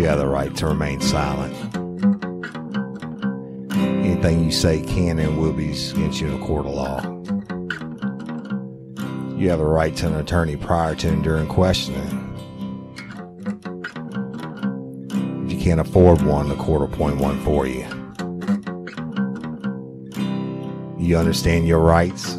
You have the right to remain silent. Anything you say can and will be against you in a court of law. You have a right to an attorney prior to and during questioning. If you can't afford one, the court will appoint one for you. You understand your rights?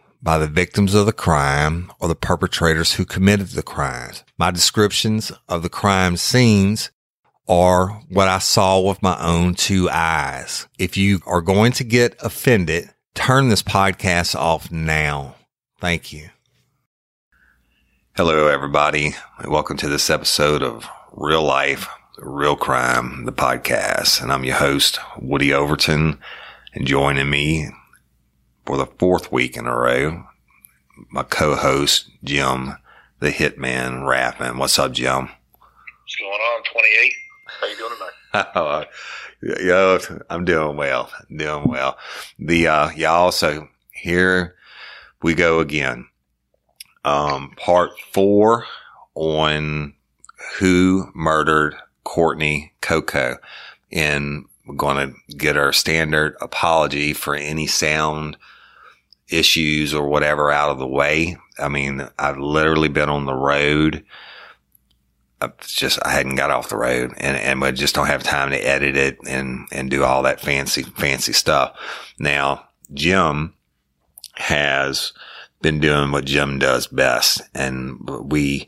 by the victims of the crime or the perpetrators who committed the crimes. My descriptions of the crime scenes are what I saw with my own two eyes. If you are going to get offended, turn this podcast off now. Thank you. Hello, everybody. Welcome to this episode of Real Life, Real Crime, the podcast. And I'm your host, Woody Overton. And joining me for the fourth week in a row, my co-host, Jim, the Hitman Raffin. What's up, Jim? What's going on, 28? How you doing tonight? oh, yo, I'm doing well. doing well. The, uh, yeah, also here we go again. Um, part four on who murdered Courtney Coco. And we're going to get our standard apology for any sound issues or whatever out of the way. I mean, I've literally been on the road. It's just, I hadn't got off the road and, and I just don't have time to edit it and, and do all that fancy, fancy stuff. Now, Jim has been doing what Jim does best. And we,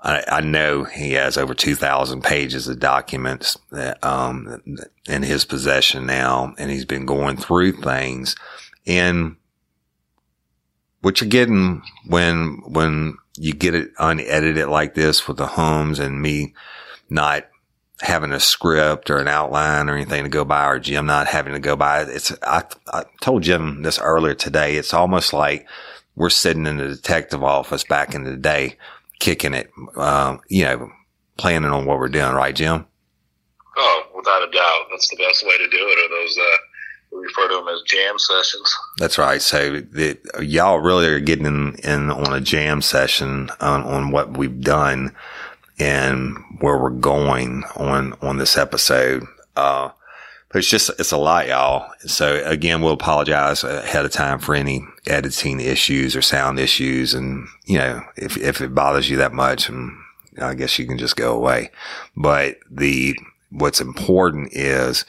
I, I know he has over 2,000 pages of documents that, um, in his possession now. And he's been going through things and what you're getting when, when you get it unedited like this with the homes and me not having a script or an outline or anything to go by or Jim not having to go by. It's, I, I told Jim this earlier today. It's almost like we're sitting in the detective office back in the day, kicking it, uh, you know, planning on what we're doing. Right, Jim? Oh, without a doubt. That's the best way to do it. Are those, uh, we refer to them as jam sessions. That's right. So the, y'all really are getting in, in, on a jam session on, on what we've done and where we're going on, on this episode. Uh, but it's just, it's a lot, y'all. So again, we'll apologize ahead of time for any editing issues or sound issues. And, you know, if, if it bothers you that much, and I guess you can just go away. But the, what's important is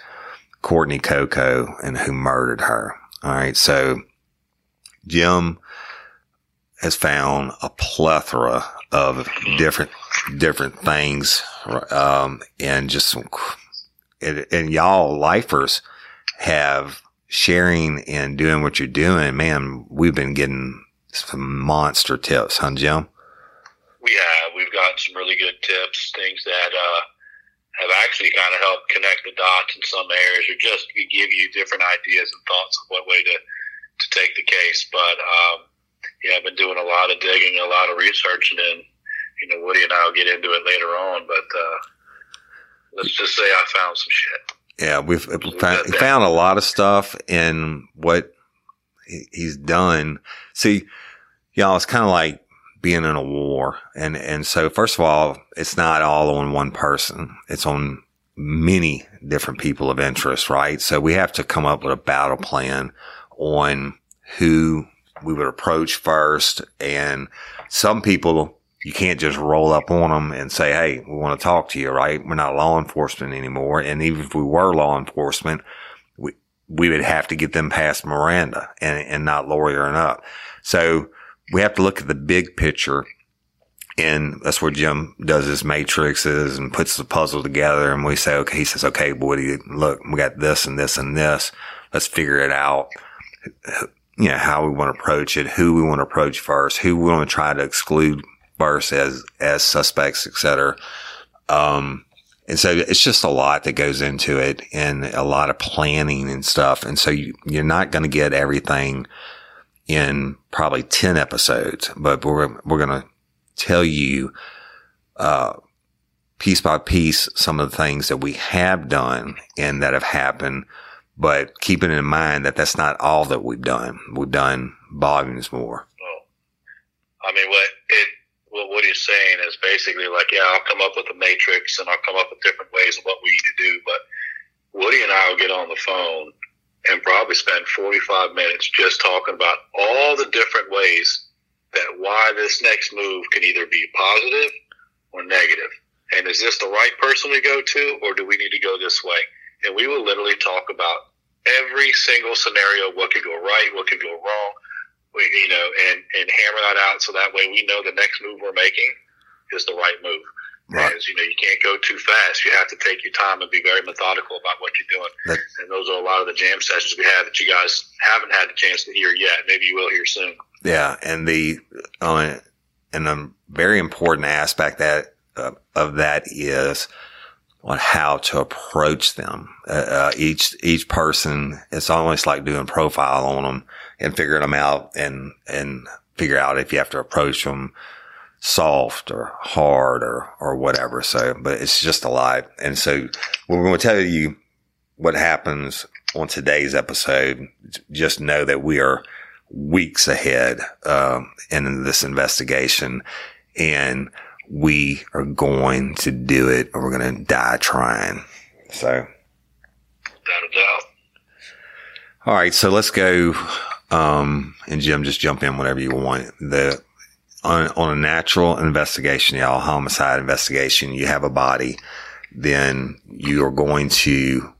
Courtney Coco and who murdered her. All right. So Jim has found a plethora of different, different things. Um, and just some, and, and y'all lifers have sharing and doing what you're doing. Man, we've been getting some monster tips, huh, Jim? Have. We've got some really good tips, things that, uh, have actually kind of helped connect the dots in some areas or just give you different ideas and thoughts of what way to, to take the case. But, um, yeah, I've been doing a lot of digging, a lot of researching and, you know, Woody and I will get into it later on, but, uh, let's just say I found some shit. Yeah, we've found, found a lot of stuff in what he's done. See, y'all, it's kind of like being in a war. And, and so first of all, it's not all on one person. It's on many different people of interest, right? So we have to come up with a battle plan on who we would approach first. And some people, you can't just roll up on them and say, Hey, we want to talk to you, right? We're not law enforcement anymore. And even if we were law enforcement, we, we would have to get them past Miranda and, and not lawyering up. So we have to look at the big picture. And that's where Jim does his matrices and puts the puzzle together. And we say, okay, he says, okay, boy, look, we got this and this and this. Let's figure it out. You know, how we want to approach it, who we want to approach first, who we want to try to exclude first as, as suspects, et cetera. Um, and so it's just a lot that goes into it and a lot of planning and stuff. And so you, you're not going to get everything in probably 10 episodes, but we're, we're going to tell you, uh, piece by piece, some of the things that we have done and that have happened, but keeping in mind that that's not all that we've done. We've done volumes more. I mean, what it, well, what he's saying is basically like, yeah, I'll come up with a matrix and I'll come up with different ways of what we need to do. But Woody and I will get on the phone and probably spend 45 minutes just talking about all the different ways that why this next move can either be positive or negative. And is this the right person to go to or do we need to go this way? And we will literally talk about every single scenario, what could go right, what could go wrong, we, you know, and, and hammer that out so that way we know the next move we're making is the right move. Right. As you know, you can't go too fast. You have to take your time and be very methodical about what you're doing. That, and those are a lot of the jam sessions we have that you guys haven't had the chance to hear yet. Maybe you will hear soon. Yeah, and the uh, and a very important aspect that uh, of that is on how to approach them. Uh, uh, each each person, it's almost like doing profile on them and figuring them out and, and figure out if you have to approach them soft or hard or, or whatever. So, but it's just a lot. And so we're going to tell you what happens on today's episode. Just know that we are weeks ahead, um, in this investigation and we are going to do it or we're going to die trying. So. Without a doubt. All right. So let's go um, and Jim, just jump in whenever you want. The on, on a natural investigation, y'all, homicide investigation, you have a body, then you are going to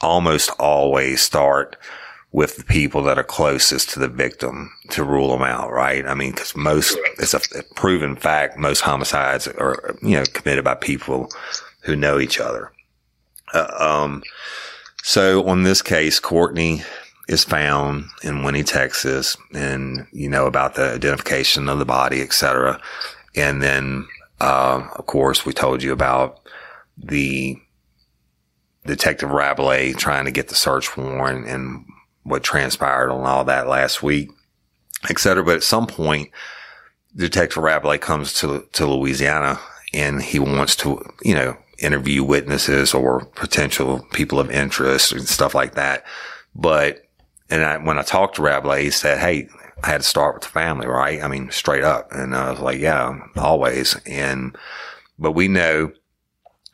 almost always start with the people that are closest to the victim to rule them out, right? I mean, because most, it's a proven fact, most homicides are, you know, committed by people who know each other. Uh, um, so on this case, Courtney is found in Winnie, Texas, and you know about the identification of the body, etc. And then, uh, of course, we told you about the Detective Rabelais trying to get the search warrant and what transpired on all that last week, etc. But at some point, Detective Rabelais comes to to Louisiana and he wants to, you know, interview witnesses or potential people of interest and stuff like that. But and I, when I talked to Rabelais, he said, Hey, I had to start with the family, right? I mean, straight up. And I was like, yeah, always. And, but we know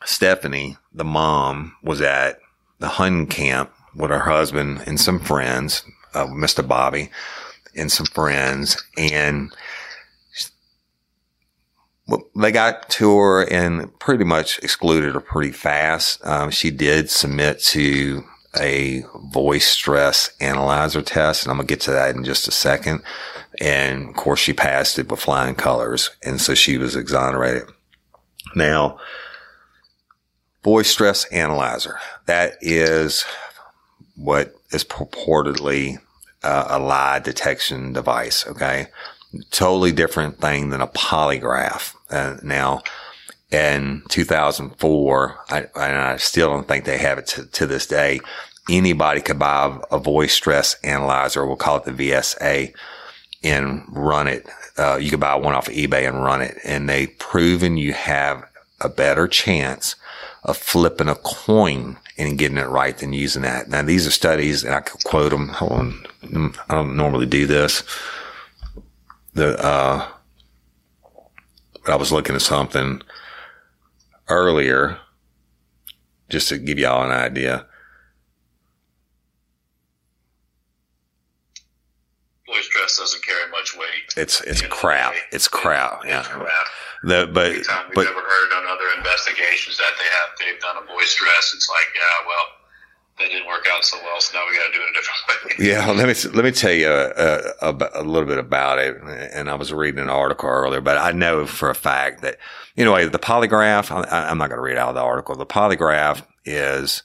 Stephanie, the mom, was at the hunting camp with her husband and some friends, uh, Mr. Bobby and some friends. And they got to her and pretty much excluded her pretty fast. Um, she did submit to a voice stress analyzer test, and I'm gonna get to that in just a second. And of course, she passed it with flying colors, and so she was exonerated. Now, voice stress analyzer that is what is purportedly uh, a lie detection device. Okay, totally different thing than a polygraph. Uh, now, in 2004, I, and I still don't think they have it to, to this day. Anybody could buy a, voice stress analyzer. We'll call it the VSA and run it. Uh, you could buy one off of eBay and run it. And they've proven you have a better chance of flipping a coin and getting it right than using that. Now, these are studies, and I could quote them. Hold on. I don't normally do this. The, uh, I was looking at something earlier, just to give y'all an idea. Voice stress doesn't carry much weight. It's it's crap. It's crap. Yeah. It's crap. The, but Anytime we've but, ever heard on other investigations that they have they've done a voice stress, it's like yeah, well, then didn't work out so well, so now we got to do it a different way. Yeah, let me let me tell you uh, uh, a, a, a, little bit about it. And I was reading an article earlier, but I know for a fact that anyway, the polygraph. I, I'm not going to read out the article. The polygraph is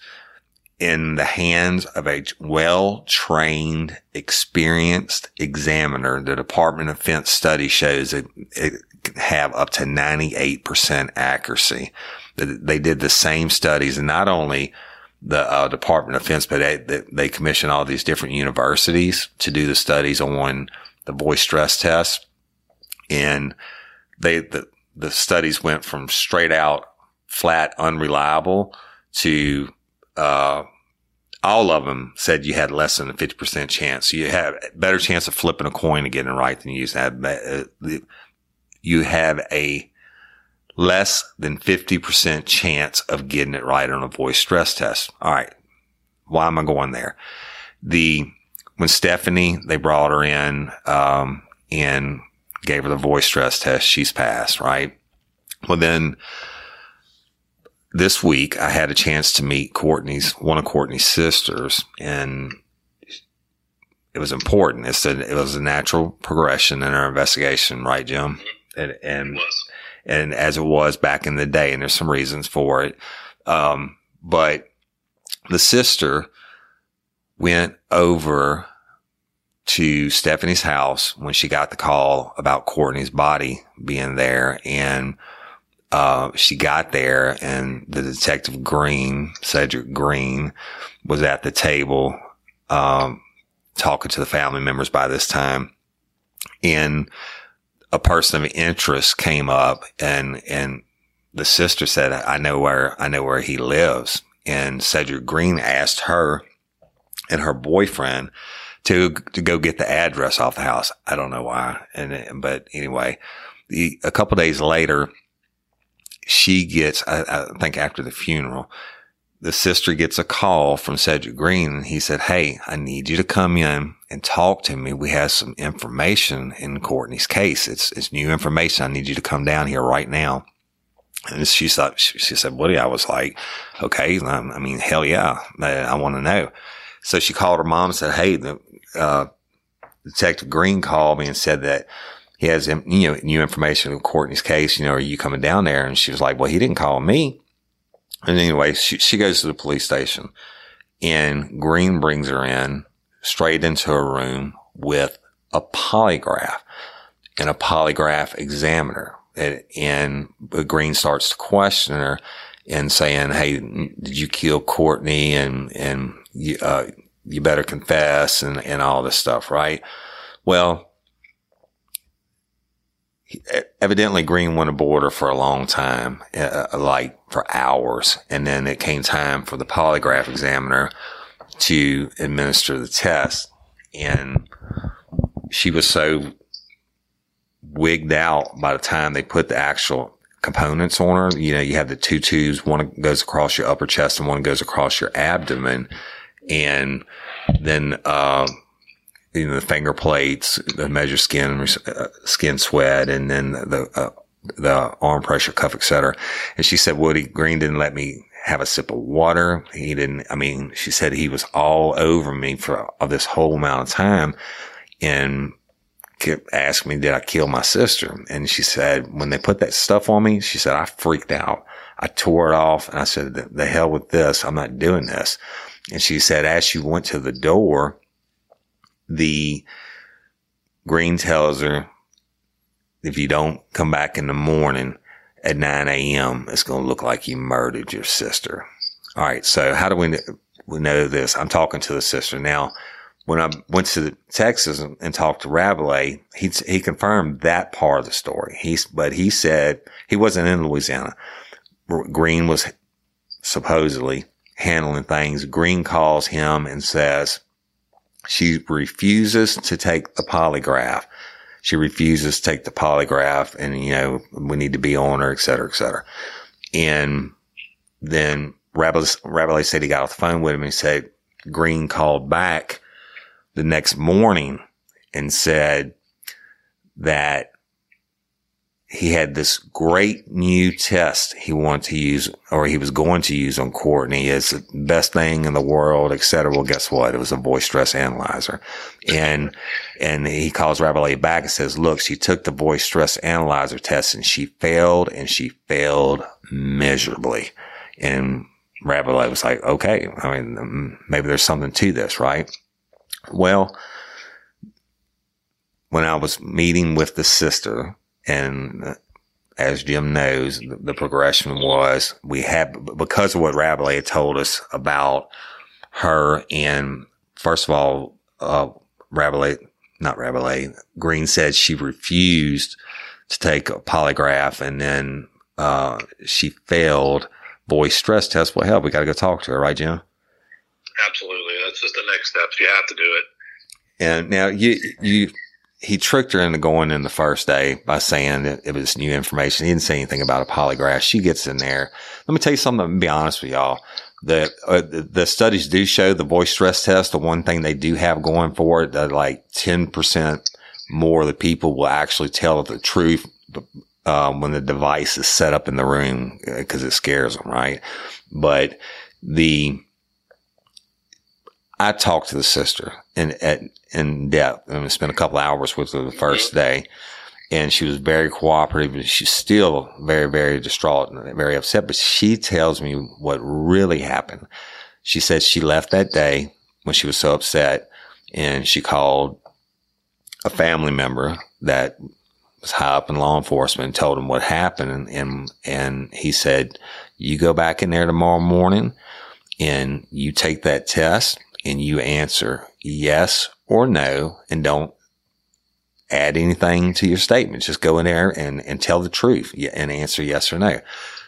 in the hands of a well trained, experienced examiner. The Department of Defense study shows that it have up to 98% accuracy. They did the same studies and not only the uh, Department of Defense, but they, they commissioned all these different universities to do the studies on the voice stress test. And they, the, the studies went from straight out flat unreliable to, uh, all of them said you had less than a 50% chance. You have better chance of flipping a coin and getting it right than you used to have. Uh, you have a less than 50% chance of getting it right on a voice stress test. All right. Why am I going there? The, when Stephanie, they brought her in, um, and gave her the voice stress test, she's passed, right? Well, then this week I had a chance to meet Courtney's, one of Courtney's sisters and it was important. It's a, it was a natural progression in our investigation, right, Jim? And, and, and as it was back in the day, and there's some reasons for it. Um, but the sister went over to Stephanie's house when she got the call about Courtney's body being there. And, uh, she got there and the detective Green, Cedric Green was at the table, um, talking to the family members by this time. And a person of interest came up and, and the sister said, I know where, I know where he lives. And Cedric Green asked her and her boyfriend to, to go get the address off the house. I don't know why. And, but anyway, the, a couple days later, she gets, I, I think after the funeral, the sister gets a call from Cedric Green and he said, Hey, I need you to come in and talk to me. We have some information in Courtney's case. It's, it's new information. I need you to come down here right now. And she she, she said, Woody, I was like, okay. I mean, hell yeah. I want to know. So she called her mom and said, Hey, the, uh, Detective Green called me and said that he has, you know, new information in Courtney's case. You know, are you coming down there? And she was like, well, he didn't call me. And anyway, she, she goes to the police station and Green brings her in straight into a room with a polygraph and a polygraph examiner. And Green starts to question her and saying, Hey, did you kill Courtney? And, and, you, uh, you better confess and, and all this stuff, right? Well, evidently Green went aboard her for a long time, uh, like for hours. And then it came time for the polygraph examiner to administer the test. And she was so wigged out by the time they put the actual components on her. You know, you have the two tubes, one goes across your upper chest and one goes across your abdomen. And then, uh, you know, the finger plates, the measure skin, uh, skin sweat, and then the, uh, the arm pressure cuff, etc. And she said, Woody Green didn't let me have a sip of water. He didn't, I mean, she said he was all over me for this whole amount of time and kept asking me, did I kill my sister? And she said, when they put that stuff on me, she said, I freaked out. I tore it off and I said, the hell with this. I'm not doing this. And she said, as she went to the door, the Green tells her, if you don't come back in the morning at 9 a.m., it's going to look like you murdered your sister. All right. So how do we, we know this? I'm talking to the sister now. When I went to Texas and, and talked to Rabelais, he, he confirmed that part of the story. He's, but he said he wasn't in Louisiana. Green was supposedly handling things. Green calls him and says, she refuses to take the polygraph. She refuses to take the polygraph and, you know, we need to be on her, et cetera, et cetera. And then Rabelais, Rabelais said he got off the phone with him and said Green called back the next morning and said that he had this great new test he wanted to use, or he was going to use on Courtney. It's the best thing in the world, et cetera. Well, guess what? It was a voice stress analyzer. And, and he calls Rabelais back and says, look, she took the voice stress analyzer test and she failed and she failed miserably. And Rabelais was like, okay, I mean, maybe there's something to this, right? Well, when I was meeting with the sister, and uh, as Jim knows, the, the, progression was we had, because of what Rabelais had told us about her, and first of all, uh, Rabelais, not Rabelais, Green said she refused to take a polygraph and then, uh, she failed voice stress test. Well, hell, we got to go talk to her, right, Jim? Absolutely. That's just the next steps. You have to do it. And now you, you, he tricked her into going in the first day by saying it was new information. He didn't say anything about a polygraph. She gets in there. Let me tell you something. Be honest with y'all. The, uh, the, studies do show the voice stress test. The one thing they do have going for it that like 10% more of the people will actually tell the truth um, when the device is set up in the room because uh, it scares them, right? But the I talked to the sister in at in depth and spent a couple hours with her the first day, and she was very cooperative. But She's still very very distraught and very upset. But she tells me what really happened. She said she left that day when she was so upset, and she called a family member that was high up in law enforcement and told him what happened. And, and, and he said, you go back in there tomorrow morning and you take that test and you answer yes or no and don't add anything to your statement. Just go in there and, and tell the truth and answer yes or no.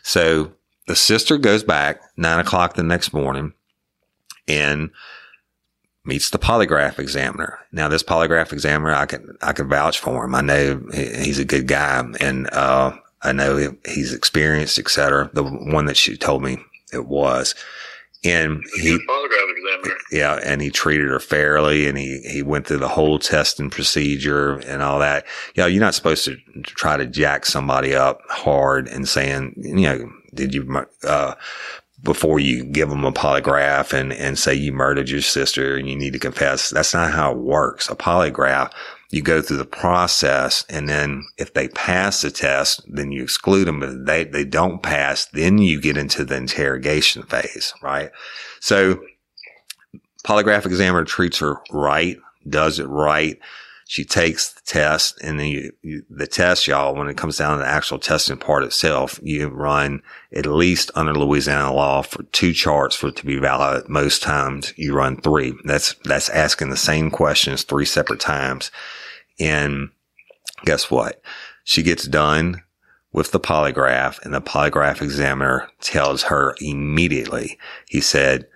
So the sister goes back nine o'clock the next morning and meets the polygraph examiner. Now, this polygraph examiner, I can, I can vouch for him. I know he's a good guy and, uh, I know he's experienced, et cetera. The one that she told me it was. And he, polygraph examiner. yeah, and he treated her fairly and he, he went through the whole testing procedure and all that. You know, you're not supposed to try to jack somebody up hard and saying, you know, did you, uh, before you give them a polygraph and, and say you murdered your sister and you need to confess. That's not how it works. A polygraph, you go through the process and then if they pass the test, then you exclude them. But if they, they don't pass, then you get into the interrogation phase, right? So polygraph examiner treats her right, does it right she takes the test and then you, you, the test, y'all, when it comes down to the actual testing part itself, you run at least under Louisiana law for two charts for it to be valid. Most times you run three. That's, that's asking the same questions three separate times. And guess what? She gets done with the polygraph and the polygraph examiner tells her immediately, he said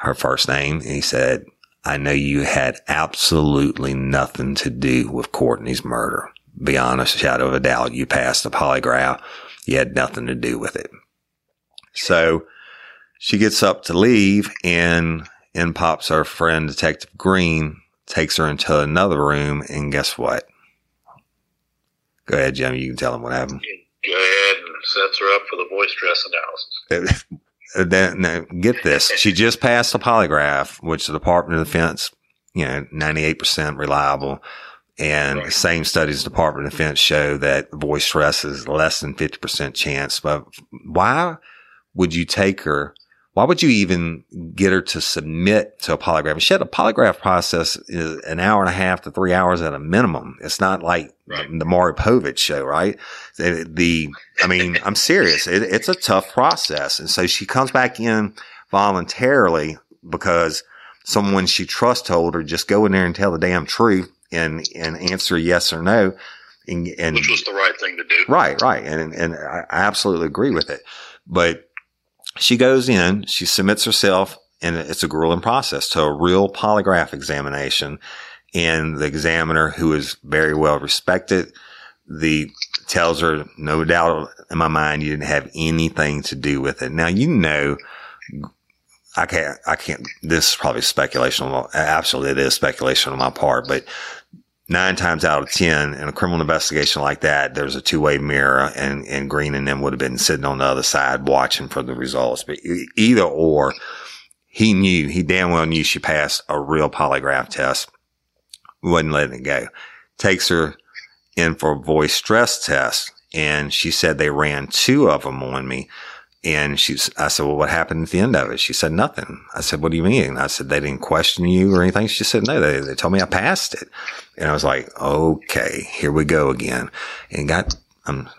her first name and he said, I know you had absolutely nothing to do with Courtney's murder. Beyond a shadow of a doubt, you passed the polygraph. You had nothing to do with it. So she gets up to leave and in pops her friend Detective Green, takes her into another room and guess what? Go ahead, Jimmy. You can tell him what happened. Go ahead and sets her up for the voice stress analysis. Uh, then now, get this. She just passed a polygraph, which the Department of Defense, you know, 98% reliable. And right. same studies, Department of Defense show that voice stress is less than 50% chance. But why would you take her why would you even get her to submit to a polygraph? And had a polygraph process is an hour and a half to three hours at a minimum. It's not like right. the Maury Povich show, right? The, the I mean, I'm serious. It, it's a tough process. And so she comes back in voluntarily because someone she trusts told her just go in there and tell the damn truth and, and answer yes or no. And, and which was the right thing to do. Right, right. And, and I absolutely agree with it. But she goes in, she submits herself, and it's a grueling process to a real polygraph examination. And the examiner, who is very well respected, the tells her, no doubt in my mind, you didn't have anything to do with it. Now, you know, I can't, I can't, this is probably speculation. Absolutely, it is speculation on my part, but nine times out of 10 in a criminal investigation like that, there's a two way mirror and, and Green and them would have been sitting on the other side watching for the results. But either or, he knew, he damn well knew she passed a real polygraph test. Wasn't letting it go. Takes her in for a voice stress test. And she said they ran two of them on me. And she's, I said, well, what happened at the end of it? She said, nothing. I said, what do you mean? I said, they didn't question you or anything. She said, no, they, they told me I passed it. And I was like, okay, here we go again. And got, I'm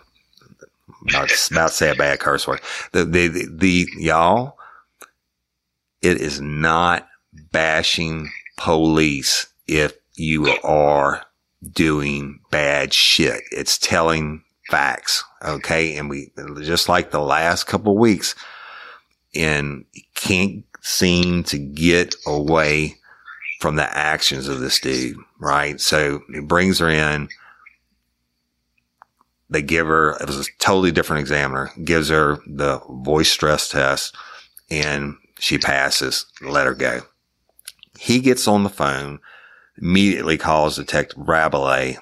about, about to say a bad curse word. The, the, the, the, y'all, it is not bashing police if you are doing bad shit. It's telling facts. Okay. And we, just like the last couple weeks and can't seem to get away from the actions of this dude. Right. So it brings her in. They give her, it was a totally different examiner, gives her the voice stress test and she passes, let her go. He gets on the phone, immediately calls Detective Rabelais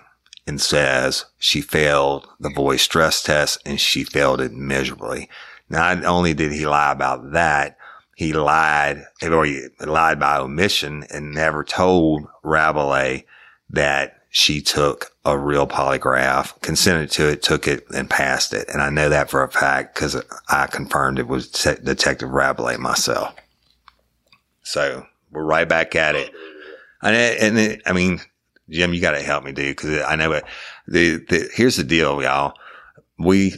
and says she failed the voice stress test and she failed it miserably. Not only did he lie about that, he lied, or he lied by omission and never told Rabelais that she took a real polygraph, consented to it, took it and passed it. And I know that for a fact because I confirmed it was Detective Rabelais myself. So we're right back at it. And, and it, I mean, Jim, you got to help me, dude, because I know it. The, the, here's the deal, y'all. We,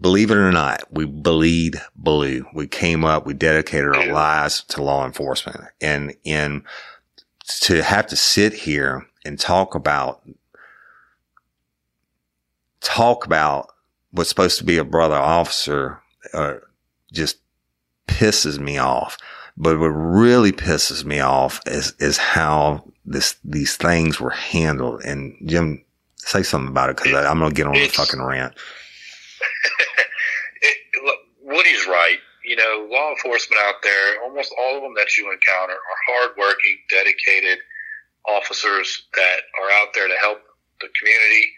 believe it or not, we bleed blue. We came up, we dedicated our lives to law enforcement and, and to have to sit here and talk about, talk about what's supposed to be a brother officer, uh, just pisses me off. But what really pisses me off is, is how this, these things were handled. And Jim, say something about it because I'm going to get on a fucking rant. it, look, Woody's right. You know, law enforcement out there, almost all of them that you encounter are hardworking, dedicated officers that are out there to help the community,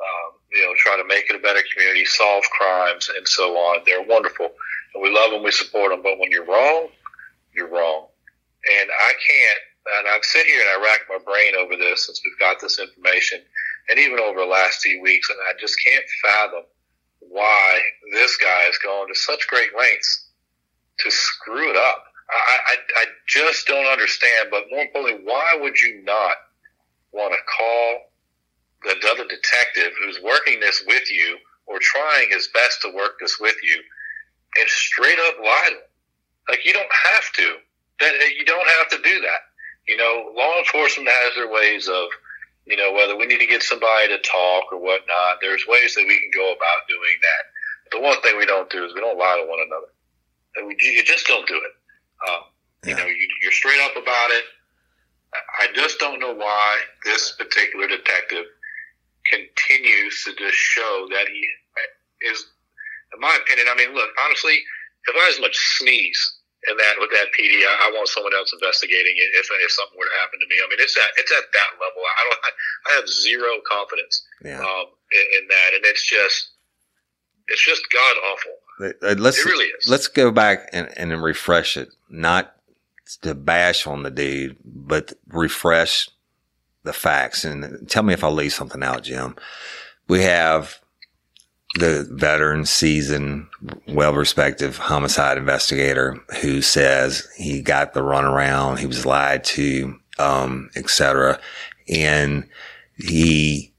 um, you know, try to make it a better community, solve crimes, and so on. They're wonderful. And we love them, we support them. But when you're wrong, you're wrong. And I can't, and I've sit here and I rack my brain over this since we've got this information and even over the last few weeks. And I just can't fathom why this guy is going to such great lengths to screw it up. I, I, I just don't understand. But more importantly, why would you not want to call the other detective who's working this with you or trying his best to work this with you and straight up lie to him? Like you don't have to. That you don't have to do that. You know, law enforcement has their ways of, you know, whether we need to get somebody to talk or whatnot. There's ways that we can go about doing that. The one thing we don't do is we don't lie to one another. And we, you just don't do it. Um, yeah. You know, you, you're straight up about it. I just don't know why this particular detective continues to just show that he is, in my opinion, I mean, look, honestly, if I as much sneeze in that with that PD, I, I want someone else investigating it if if something were to happen to me. I mean, it's at it's at that level. I don't. I have zero confidence yeah. um, in, in, that, and it's just it's just god awful. Uh, let's, it really is. Let's go back and, and refresh it, not to bash on the dude, but refresh the facts. And tell me if I leave something out, Jim. We have the veteran, seasoned, well-respected homicide investigator who says he got the runaround, he was lied to, um, etc. And he,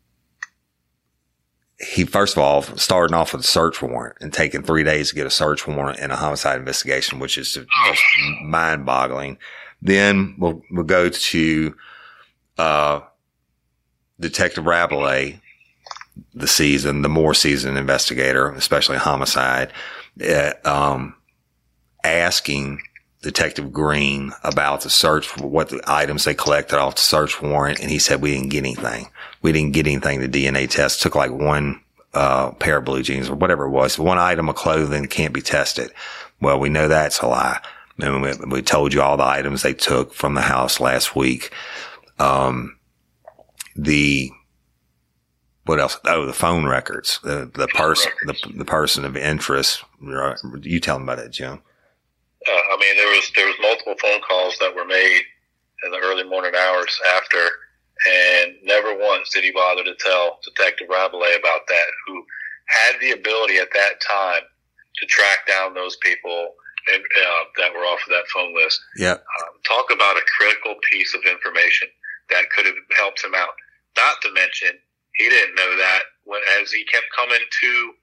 he first of all starting off with a search warrant and taking three days to get a search warrant in a homicide investigation, which is just mind boggling. Then we'll, we'll go to, uh, Detective Rabelais, the season, the more seasoned investigator, especially homicide, uh, um, asking Detective Green about the search for what the items they collected off the search warrant. And he said, we didn't get anything. We didn't get anything. The DNA test took like one, uh, pair of blue jeans or whatever it was. One item of clothing can't be tested. Well, we know that's a lie. And we, we told you all the items they took from the house last week. Um, the what else? Oh, the phone records, the the person, the, the person of interest. You tell them about it, Jim. Uh, I mean, there was there was multiple phone calls that were made in the early morning hours after, and never once did he bother to tell Detective Rabelais about that, who had the ability at that time to track down those people and, uh, that were off of that phone list. Yeah. Um, talk about a critical piece of information that could have helped him out. Not to mention, he didn't know that when, as he kept coming to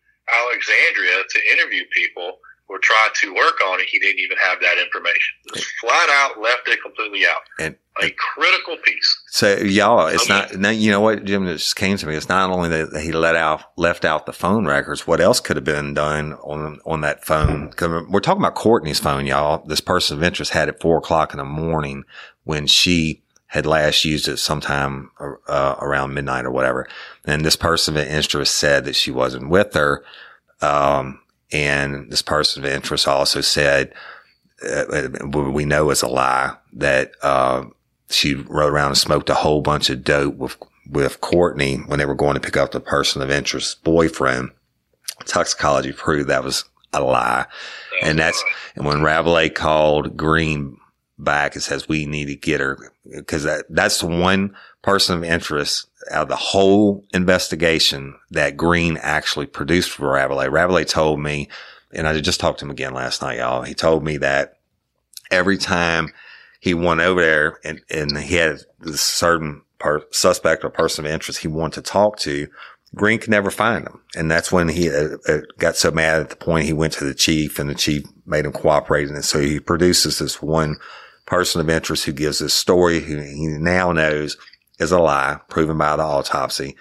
Alexandria to interview people or try to work on it, he didn't even have that information. Just flat out left it completely out. And a critical piece. So y'all, it's okay. not, you know what, Jim, it just came to me. It's not only that he let out, left out the phone records. What else could have been done on, on that phone? Cause we're talking about Courtney's phone, y'all. This person of interest had it four o'clock in the morning when she had last used it sometime uh, around midnight or whatever. And this person of interest said that she wasn't with her. Um, and this person of interest also said, uh, we know is a lie that, uh, she rode around and smoked a whole bunch of dope with, with Courtney when they were going to pick up the person of interest boyfriend. Toxicology proved that was a lie. And that's, and when Rabelais called Green back and says, we need to get her because that, that's the one person of interest out of the whole investigation that Green actually produced for Rabelais. Rabelais told me, and I just talked to him again last night, y'all. He told me that every time he went over there and, and he had this certain per, suspect or person of interest he wanted to talk to, Green could never find him. And that's when he uh, uh, got so mad at the point he went to the chief and the chief made him cooperate. And so he produces this one person of interest who gives this story who he now knows is a lie proven by the autopsy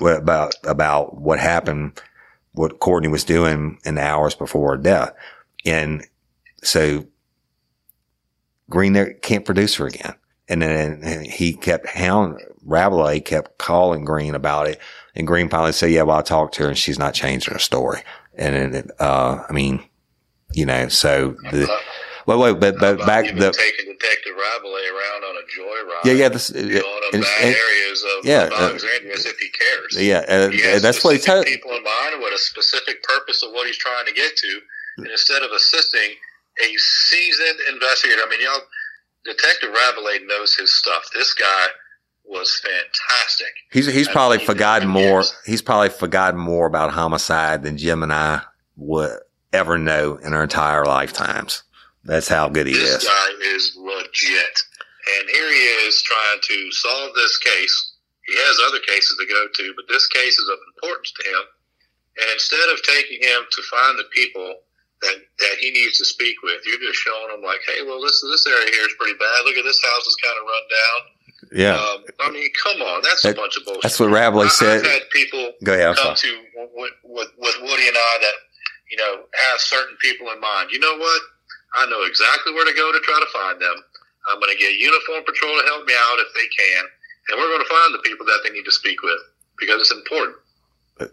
about, about what happened, what Courtney was doing in the hours before her death. And so Green there can't produce her again. And then he kept hound Rabelais kept calling Green about it. And Green finally said, yeah, well, I talked to her and she's not changing her story. And, it, uh, I mean, you know, so the, well, wait, but, but back the taking Detective Rabelais around on a joyride. Yeah, yeah, this, you know, in bad and, areas of yeah, Alexandria uh, as if he cares. Yeah, uh, he that's what he told people in mind what a specific purpose of what he's trying to get to, and instead of assisting a seasoned investigator. I mean, y'all, Detective Rabelais knows his stuff. This guy was fantastic. He's he's probably forgotten more. Years. He's probably forgotten more about homicide than Jim and I would ever know in our entire lifetimes. That's how good he this is. This guy is legit, and here he is trying to solve this case. He has other cases to go to, but this case is of importance to him. And instead of taking him to find the people that that he needs to speak with. You're just showing him like, hey, well, this this area here is pretty bad. Look at this house is kind of run down. Yeah. Um, I mean, come on, that's that, a bunch of bullshit. That's what Rabelais said. I've had people Go ahead, come to with, with, with Woody and I that you know have certain people in mind. You know what? I know exactly where to go to try to find them. I'm going to get uniform patrol to help me out if they can, and we're going to find the people that they need to speak with because it's important.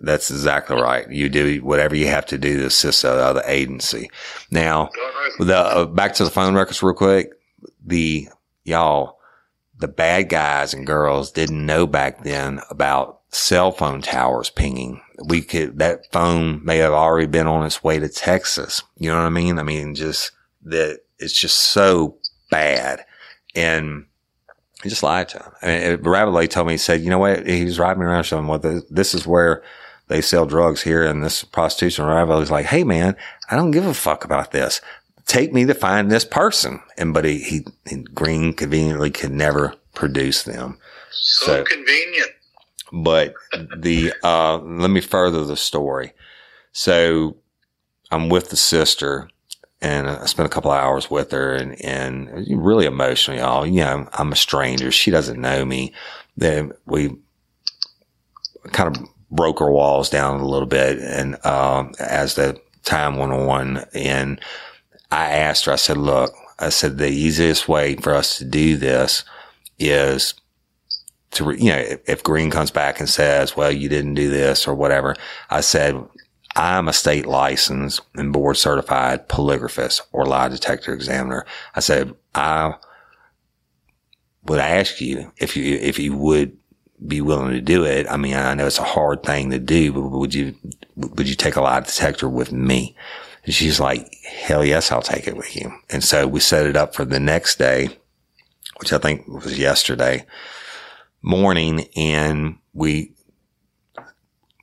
That's exactly right. You do whatever you have to do to assist the other agency. Now, the uh, back to the phone records real quick. The y'all, the bad guys and girls didn't know back then about cell phone towers pinging. We could that phone may have already been on its way to Texas. You know what I mean? I mean, just that it's just so bad, and he just lied to him. I mean, Rabelais told me, he said, you know what? He was riding me around showing what well, this is where they sell drugs here and this prostitution. Rabelais like, Hey man, I don't give a fuck about this. Take me to find this person. And, but he, he, he Green conveniently could never produce them. So, so convenient. But the, uh, let me further the story. So I'm with the sister and I spent a couple hours with her and, and really emotional, y'all. You know, I'm a stranger. She doesn't know me. Then we kind of broke her walls down a little bit. And, um, as the time went on and I asked her, I said, look, I said, the easiest way for us to do this is to, you know, if Green comes back and says, well, you didn't do this or whatever, I said, I'm a state licensed and board certified polygraphist or lie detector examiner. I said, I would ask you if you, if you would be willing to do it? I mean, I know it's a hard thing to do, but would you, would you take a lie detector with me? And she's like, hell yes, I'll take it with you. And so we set it up for the next day, which I think was yesterday morning. And we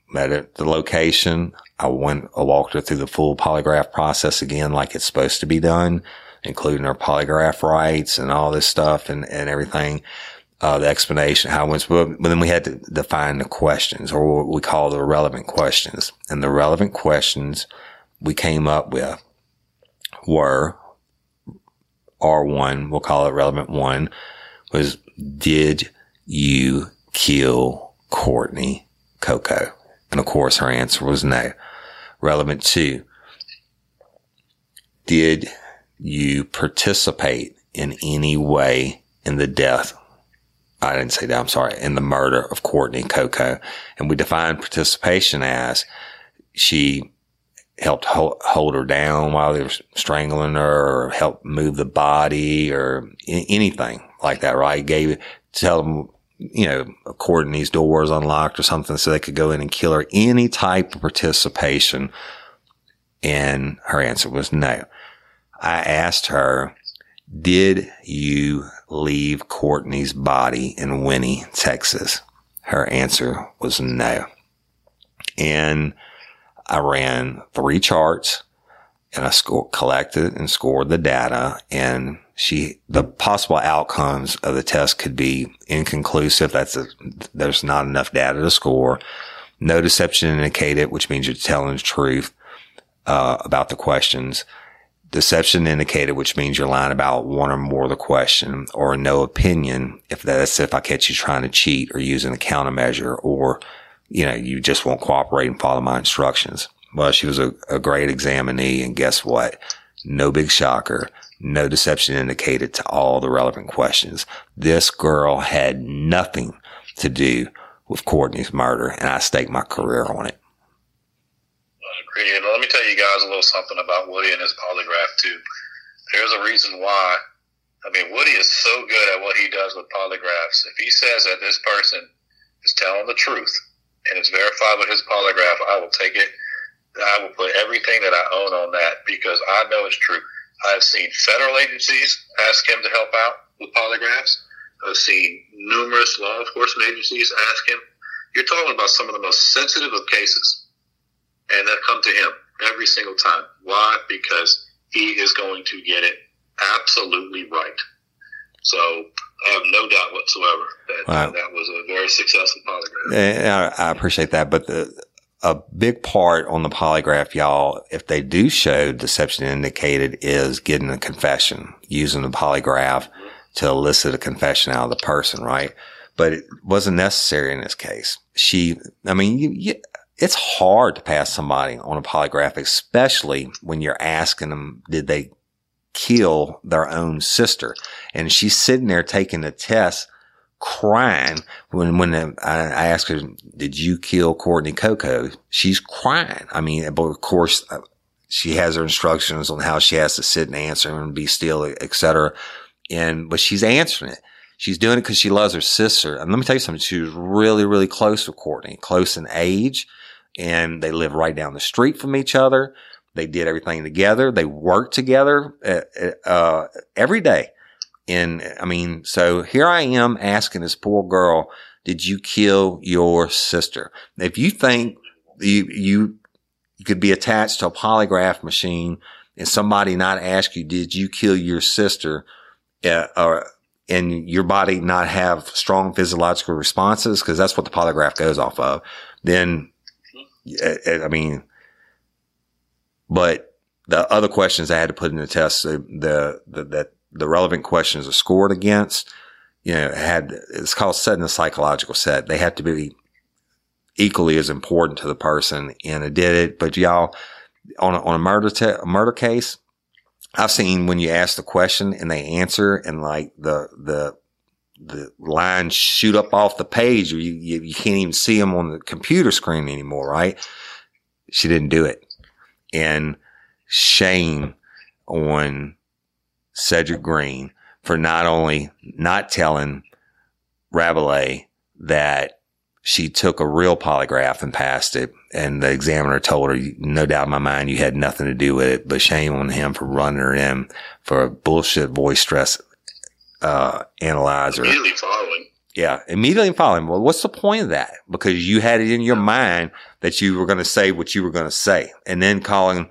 met at the location. I went, I walked her through the full polygraph process again, like it's supposed to be done, including her polygraph rights and all this stuff and, and everything. Uh, the explanation, how it went, but, then we had to define the questions or what we call the relevant questions. And the relevant questions we came up with were R1, we'll call it relevant one, was did you kill Courtney Coco? And of course her answer was no. Relevant two, did you participate in any way in the death? I didn't say that. I'm sorry. In the murder of Courtney Coco. And we define participation as she helped hold her down while they were strangling her or helped move the body or anything like that, right? Gave, tell them, you know, Courtney's doors unlocked or something so they could go in and kill her. Any type of participation. And her answer was no. I asked her, did you leave Courtney's body in Winnie, Texas? Her answer was no. And I ran three charts and I score, collected and scored the data and she, the possible outcomes of the test could be inconclusive. That's a, there's not enough data to score. No deception indicated, which means you're telling the truth, uh, about the questions. Deception indicated, which means you're lying about one or more of the question or no opinion. If that's if I catch you trying to cheat or using a countermeasure or you know, you just won't cooperate and follow my instructions. Well, she was a, a great examinee. And guess what? No big shocker. No deception indicated to all the relevant questions. This girl had nothing to do with Courtney's murder, and I stake my career on it. I agree. Let me tell you guys a little something about Woody and his polygraph, too. There's a reason why. I mean, Woody is so good at what he does with polygraphs. If he says that this person is telling the truth, and it's verified with his polygraph, I will take it. I will put everything that I own on that because I know it's true. I've seen federal agencies ask him to help out with polygraphs. I've seen numerous law enforcement agencies ask him. You're talking about some of the most sensitive of cases, and that come to him every single time. Why? Because he is going to get it absolutely right. So I have no doubt whatsoever that wow. that was a very successful polygraph. I appreciate that, but the a big part on the polygraph, y'all, if they do show deception indicated, is getting a confession using the polygraph to elicit a confession out of the person, right? But it wasn't necessary in this case. She, I mean, you, you, it's hard to pass somebody on a polygraph, especially when you're asking them, did they kill their own sister. And she's sitting there taking the test, crying when, when I asked her, did you kill Courtney Coco? She's crying. I mean, but of course, uh, she has her instructions on how she has to sit and answer and be still, etc. And, but she's answering it. She's doing it because she loves her sister. And let me tell you something. She was really, really close with Courtney, close in age, and they live right down the street from each other. They did everything together. They worked together uh, uh, every day. And I mean, so here I am asking this poor girl, did you kill your sister? If you think you, you, could be attached to a polygraph machine and somebody not ask you, did you kill your sister? Uh, or, and your body not have strong physiological responses, because that's what the polygraph goes off of, then, uh, uh, I mean, but the other questions I had to put in the test, the, the that the relevant questions are scored against, you know, had, it's called setting a psychological set. They have to be equally as important to the person and it did it. But y'all, on a, on a murder, te- a murder case, I've seen when you ask the question and they answer and like the, the, the lines shoot up off the page you, you, you can't even see them on the computer screen anymore, right? She didn't do it and shame on Cedric Green for not only not telling Rabelais that she took a real polygraph and passed it. And the examiner told her, no doubt in my mind, you had nothing to do with it, but shame on him for running her in for a bullshit voice stress, uh, analyzer. Immediately following. Yeah, immediately following. Well, what's the point of that? Because you had it in your mind that you were going to say what you were going to say, and then calling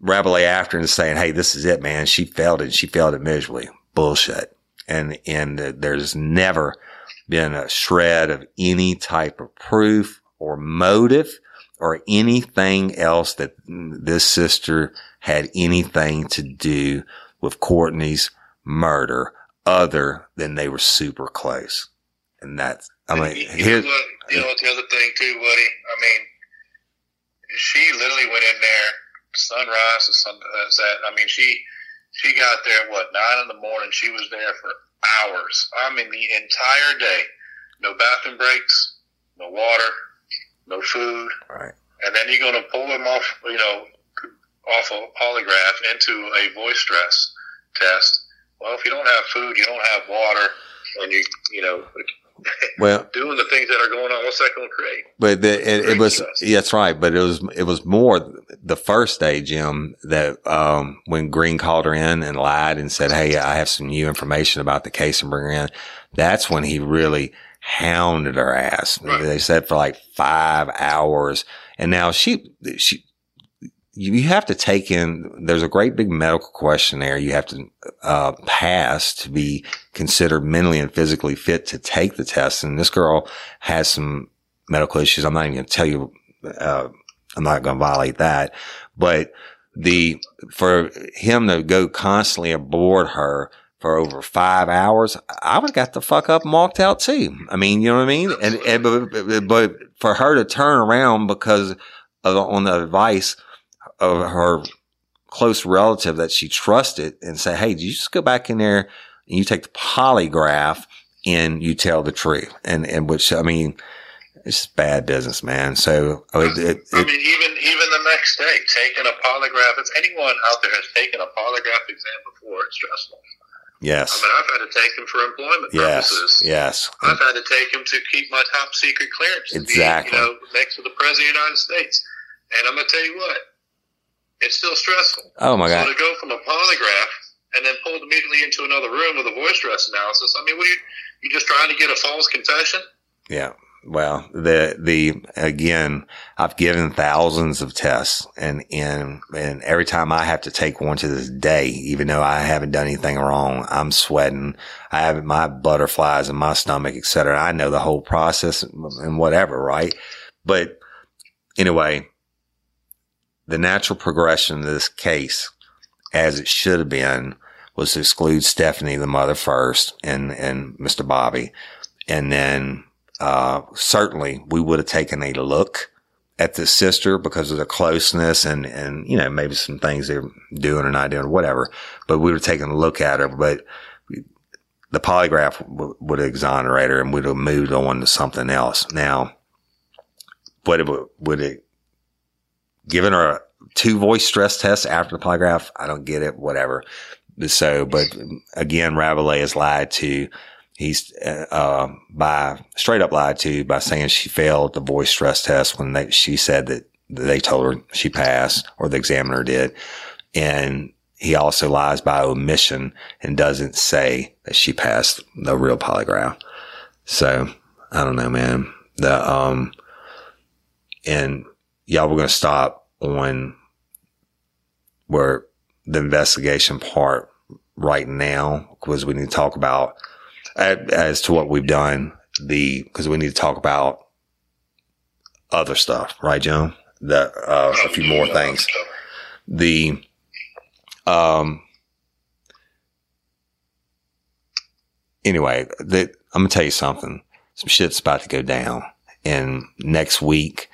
Rabelais after and saying, "Hey, this is it, man. She failed it. She failed it miserably." Bullshit. And and there's never been a shred of any type of proof or motive or anything else that this sister had anything to do with Courtney's murder other than they were super close. And that's, I mean, you, here's, know what, you know what the other thing too, Woody? I mean, she literally went in there sunrise to sunset. Uh, I mean, she she got there what nine in the morning. She was there for hours. I mean, the entire day. No bathroom breaks, no water, no food. right. And then you're going to pull them off, you know, off a polygraph into a voice stress test. Well, if you don't have food, you don't have water, and you, you know, Well, doing the things that are going on, what's that going to create? But the, it, it was, yeah, that's right. But it was, it was more the first day, Jim, that, um, when Green called her in and lied and said, Hey, I have some new information about the case and bring her in. That's when he really hounded her ass. Right. They said for like five hours. And now she, she, you have to take in, there's a great big medical questionnaire you have to, uh, pass to be considered mentally and physically fit to take the test. And this girl has some medical issues. I'm not even going to tell you, uh, I'm not going to violate that, but the, for him to go constantly aboard her for over five hours, I would have got the fuck up and walked out too. I mean, you know what I mean? And, and, but, but for her to turn around because of, on the advice of her close relative that she trusted and say, Hey, did you just go back in there and you take the polygraph and you tell the truth? And, and which, I mean, it's bad business, man. So it, it, I mean, even even the next day, taking a polygraph. If anyone out there has taken a polygraph exam before, it's stressful. Yes. I mean, I've had to take them for employment yes, purposes. yes. I've had to take them to keep my top secret clearance. to be, Exactly. you know, next to the president of the United States. And I'm going to tell you what, it's still stressful. Oh my God. So to go from a polygraph and then pulled immediately into another room with a voice stress analysis. I mean, what are you? You just trying to get a false confession? Yeah. Well, the, the, again, I've given thousands of tests and, and, and every time I have to take one to this day, even though I haven't done anything wrong, I'm sweating. I have my butterflies in my stomach, et cetera. I know the whole process and whatever, right? But anyway, the natural progression of this case, as it should have been, was to exclude Stephanie, the mother first and, and Mr. Bobby. And then uh, certainly we would have taken a look at the sister because of the closeness and, and, you know, maybe some things they're doing or not doing or whatever, but we would have taken a look at her, but the polygraph w- would have exonerated her and would have moved on to something else. Now, what it would, would it given her two voice stress tests after the polygraph? I don't get it, whatever. So, but again, Rabelais is lied to he's uh, by straight up lied to by saying she failed the voice stress test when they, she said that they told her she passed or the examiner did. And he also lies by omission and doesn't say that she passed the real polygraph. So I don't know, man. The, um, and y'all were going to stop on where the investigation part right now because we need to talk about as to what we've done, the because we need to talk about other stuff, right, Joe? The uh, a few more things. The um. Anyway, I'm gonna tell you something. Some shit's about to go down, and next week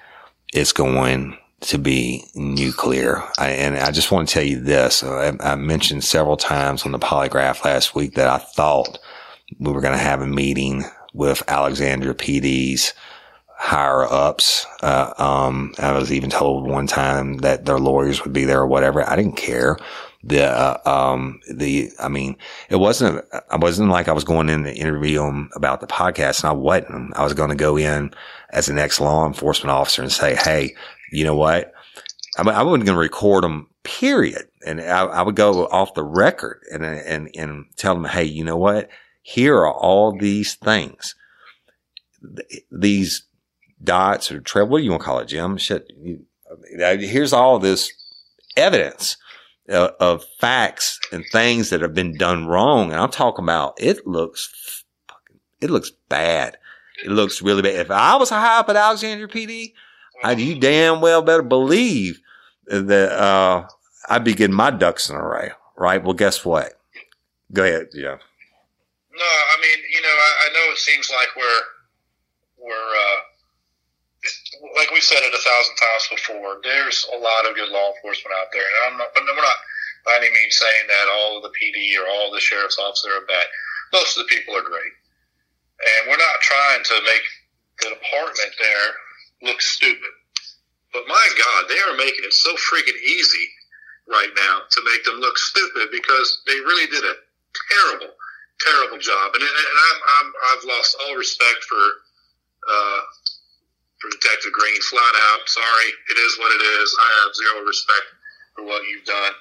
it's going to be nuclear. I, and I just want to tell you this. I, I mentioned several times on the polygraph last week that I thought we were going to have a meeting with Alexandria PD's higher ups. Uh, um, I was even told one time that their lawyers would be there or whatever. I didn't care the uh, um the I mean it wasn't I wasn't like I was going in to interview him about the podcast and I wasn't I was going to go in as an ex law enforcement officer and say hey you know what I, I wasn't going to record them period and I, I, would go off the record and and and tell them hey you know what here are all these things these dots or treble, you want to call it Jim shit you, here's all this evidence uh, of facts and things that have been done wrong. And I'm talking about it looks, it looks bad. It looks really bad. If I was a high up at Alexandria PD, I, you damn well better believe that, uh, I'd be getting my ducks in a row, right? Well, guess what? Go ahead, yeah. No, I mean, you know, I, I know it seems like we're, we're, uh, like we've said it a thousand times before, there's a lot of good law enforcement out there, and I'm not, but we're not by any means saying that all of the PD or all the sheriff's officers are bad. Most of the people are great, and we're not trying to make the department there look stupid. But my God, they are making it so freaking easy right now to make them look stupid because they really did a terrible, terrible job. And, and I'm, I'm, I've lost all respect for uh, for Detective Green, flat out. Sorry, it is what it is. I have zero respect for what you've done.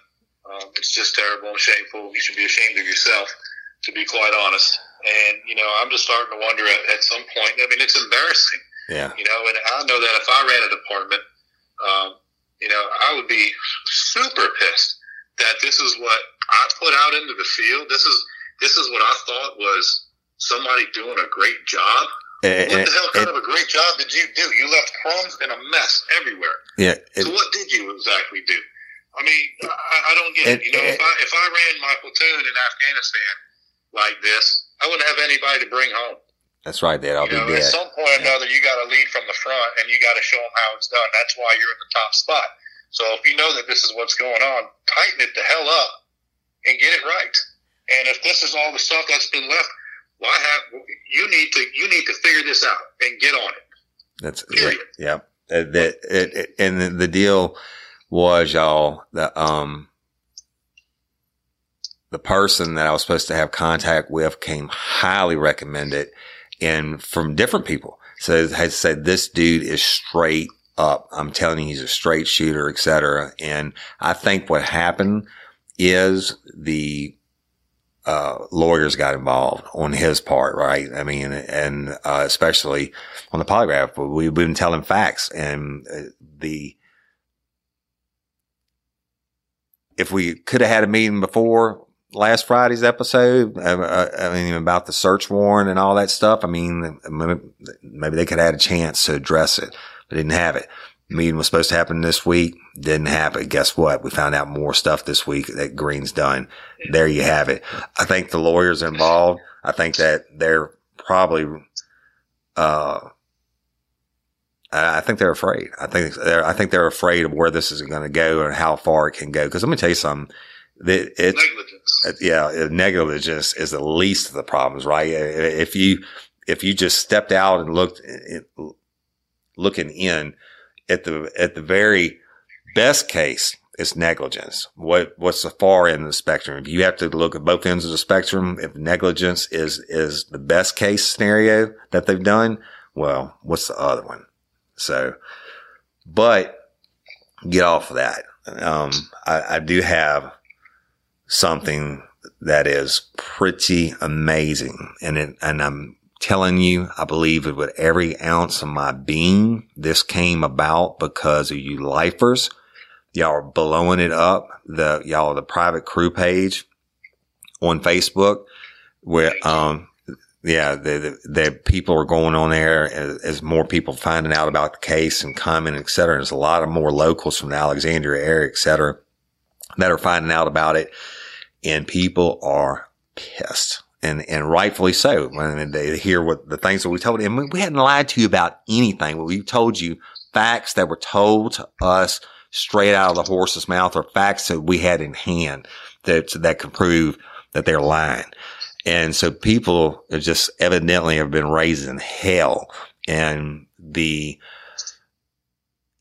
Um, it's just terrible and shameful. You should be ashamed of yourself, to be quite honest. And you know, I'm just starting to wonder at, at some point. I mean, it's embarrassing. Yeah. You know, and I know that if I ran a department, um, you know, I would be super pissed that this is what I put out into the field. This is this is what I thought was somebody doing a great job eh, eh, what the hell eh, kind of a great job did you do? You left crumbs and a mess everywhere. Yeah. It, so what did you exactly do? I mean, I, I don't get it. You know, if I if I ran my platoon in Afghanistan like this, I wouldn't have anybody to bring home. That's right. That I'll you know, be dead. At some point or another, you got to lead from the front, and you got to show them how it's done. That's why you're in the top spot. So if you know that this is what's going on, tighten it the hell up and get it right. And if this is all the stuff that's been left, why have you need to you need to figure this out and get on it. That's Period. yeah. yeah. That it, it, and the, the deal was y'all that um the person that I was supposed to have contact with came highly recommended and from different people. So has said this dude is straight up. I'm telling you, he's a straight shooter, etc. And I think what happened is the uh, lawyers got involved on his part, right? I mean, and uh, especially on the polygraph, we've been telling facts, and uh, the if we could have had a meeting before last Friday's episode, uh, uh, I mean, about the search warrant and all that stuff. I mean, maybe they could have had a chance to address it, but didn't have it meeting was supposed to happen this week. Didn't happen. Guess what? We found out more stuff this week that Green's done. There you have it. I think the lawyers involved, I think that they're probably, uh, I think they're afraid. I think they're, I think they're afraid of where this is going to go and how far it can go. Cause let me tell you something. It, it, negligence. Uh, yeah. Uh, negligence is the least of the problems, right? Uh, if you, if you just stepped out and looked, looking in, at the at the very best case, it's negligence. What what's the far end of the spectrum? If you have to look at both ends of the spectrum, if negligence is is the best case scenario that they've done, well, what's the other one? So, but get off of that. Um, I, I do have something that is pretty amazing, and it, and I'm telling you, I believe it with every ounce of my being. This came about because of you lifers. Y'all are blowing it up. The, y'all, the private crew page on Facebook where, um, yeah, the, the, people are going on there as, as, more people finding out about the case and commenting, et cetera. There's a lot of more locals from the Alexandria area, et cetera, that are finding out about it. And people are pissed and and rightfully so. When they hear what the things that we told him, we hadn't lied to you about anything. We told you facts that were told to us straight out of the horse's mouth, or facts that we had in hand that that could prove that they're lying. And so people just evidently have been raised in hell, and the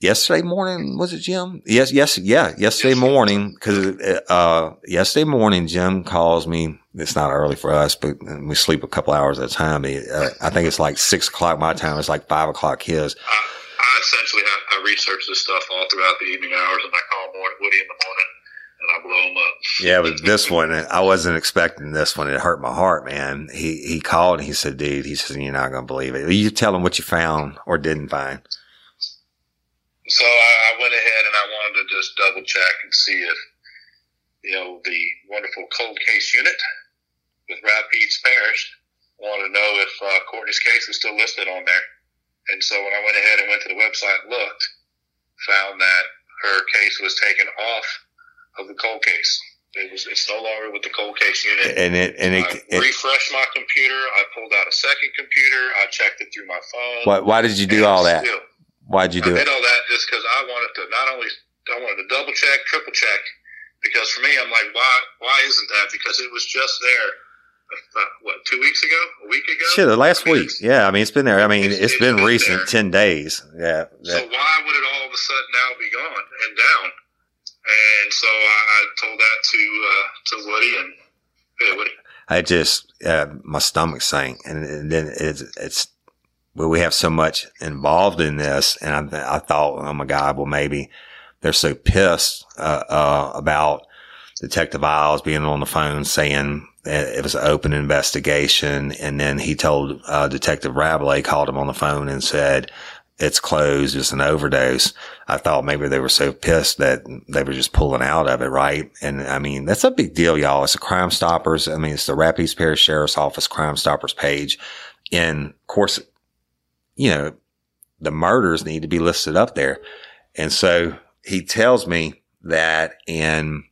yesterday morning was it Jim? Yes, yes, yeah, yesterday morning because uh, yesterday morning Jim calls me. It's not early for us, but we sleep a couple hours at a time. Uh, I think it's like six o'clock my time. It's like five o'clock his. I, I essentially have, I research this stuff all throughout the evening hours, and I call morning, Woody in the morning. And I blow him up. yeah, but this one, I wasn't expecting this one. It hurt my heart, man. He he called and he said, "Dude," he said, "You're not gonna believe it." You tell him what you found or didn't find. So I, I went ahead and I wanted to just double check and see if, you know, the wonderful cold case unit with Rapides Parish wanted to know if uh, Courtney's case was still listed on there. And so when I went ahead and went to the website and looked, found that her case was taken off of the cold case. It was it's no longer with the cold case unit. And it and it, I it refreshed my computer. I pulled out a second computer. I checked it through my phone. why, why did you do all that? still- Why'd you do I did it? all that just because I wanted to not only I wanted to double check, triple check, because for me, I'm like, why why isn't that? Because it was just there, what two weeks ago, a week ago? Shit, the last I mean, week. Yeah, I mean, it's been there. I mean, It's- it's it's been been recent, there. 10 days. Yeah. So why would it all of a sudden now be gone and down? And so I, I told that to uh, to Woody and hey, Woody. I just, uh, my stomach sank. And, and then it's, it's, well, we have so much involved in this. And I, I thought, oh my God, well, maybe they're so pissed, uh, uh, about Detective Isles being on the phone saying it was an open investigation. And then he told, uh, Detective Rabelais called him on the phone and said, it's closed. It's an overdose. I thought maybe they were so pissed that they were just pulling out of it, right? And I mean, that's a big deal, y'all. It's a Crime Stoppers. I mean, it's the Rapides Parish Sheriff's Office Crime Stoppers page. And of course, you know, the murders need to be listed up there. And so he tells me that and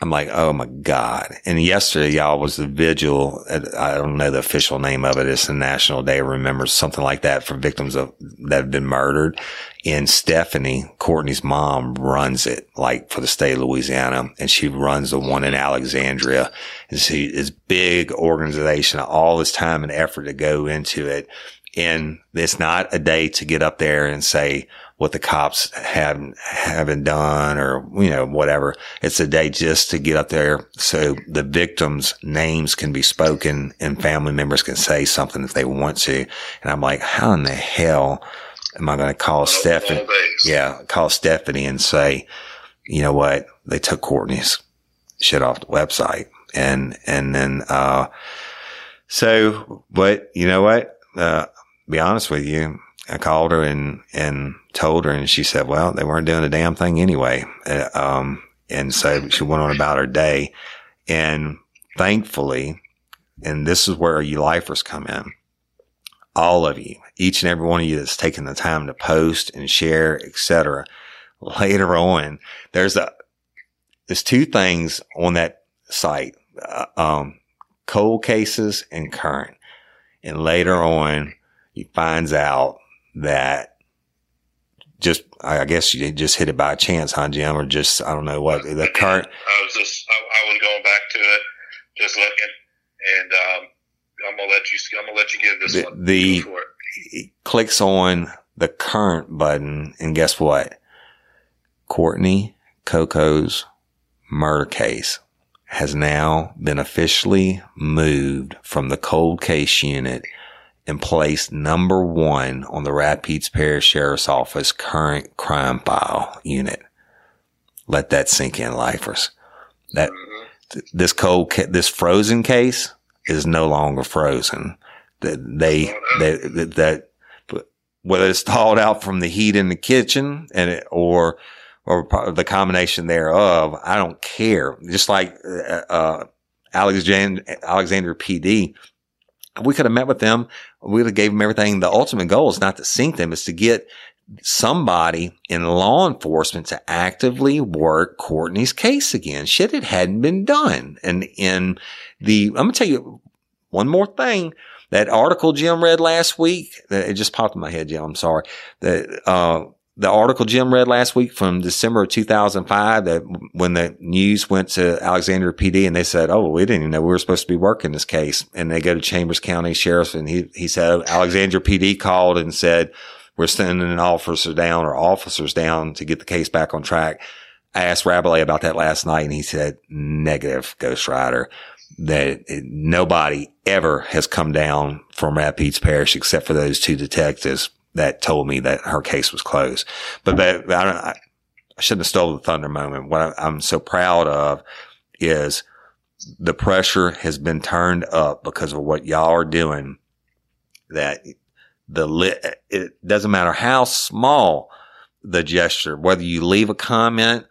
I'm like, oh my God. And yesterday, y'all was the vigil. I don't know the official name of it. It's the National Day of Remembrance, something like that for victims of that have been murdered. And Stephanie, Courtney's mom runs it like for the state of Louisiana and she runs the one in Alexandria. And she is big organization, all this time and effort to go into it. And it's not a day to get up there and say what the cops have, haven't done or, you know, whatever. It's a day just to get up there so the victims' names can be spoken and family members can say something if they want to. And I'm like, how in the hell am I going to call Stephanie? Yeah, call Stephanie and say, you know what? They took Courtney's shit off the website. And, and then, uh, so, but you know what? Uh, be honest with you. I called her and, and told her and she said, well, they weren't doing a damn thing anyway. Uh, um, and so she went on about her day and thankfully, and this is where you lifers come in. All of you, each and every one of you that's taken the time to post and share, etc. Later on, there's a, there's two things on that site, uh, um, cold cases and current. And later on, he finds out that just, I guess you just hit it by chance, huh, Jim? Or just, I don't know what the current, I was just I, I was going back to it, just looking, and um, I'm gonna let you I'm gonna let you give this The- one the- it. clicks on the current button and guess what? Courtney Coco's murder case has now been officially moved from the cold case unit and placed number one on the Rapides Parish Sheriff's Office current crime file unit. Let that sink in, lifers. That th- this cold, ca- this frozen case is no longer frozen. That they, that, whether it's thawed out from the heat in the kitchen and it, or, or the combination thereof, I don't care. Just like, uh, uh, Alexander, Alexander PD, we could have met with them. We would have gave them everything. The ultimate goal is not to sink them. is to get somebody in law enforcement to actively work Courtney's case again. Shit, it hadn't been done. And in the, I'm going to tell you one more thing. That article Jim read last week, it just popped in my head, Jim. I'm sorry. That, uh, the article Jim read last week from December of 2005 that when the news went to Alexandria PD and they said, Oh, we didn't even know we were supposed to be working this case. And they go to Chambers County Sheriff and he, he said, Alexandria PD called and said, we're sending an officer down or officers down to get the case back on track. I asked Rabelais about that last night and he said negative Ghost Rider that it, nobody ever has come down from Rapides Parish except for those two detectives that told me that her case was closed. But, but I, don't, I, I shouldn't have stole the thunder moment. What I'm so proud of is the pressure has been turned up because of what y'all are doing that the lit, it doesn't matter how small the gesture, whether you leave a comment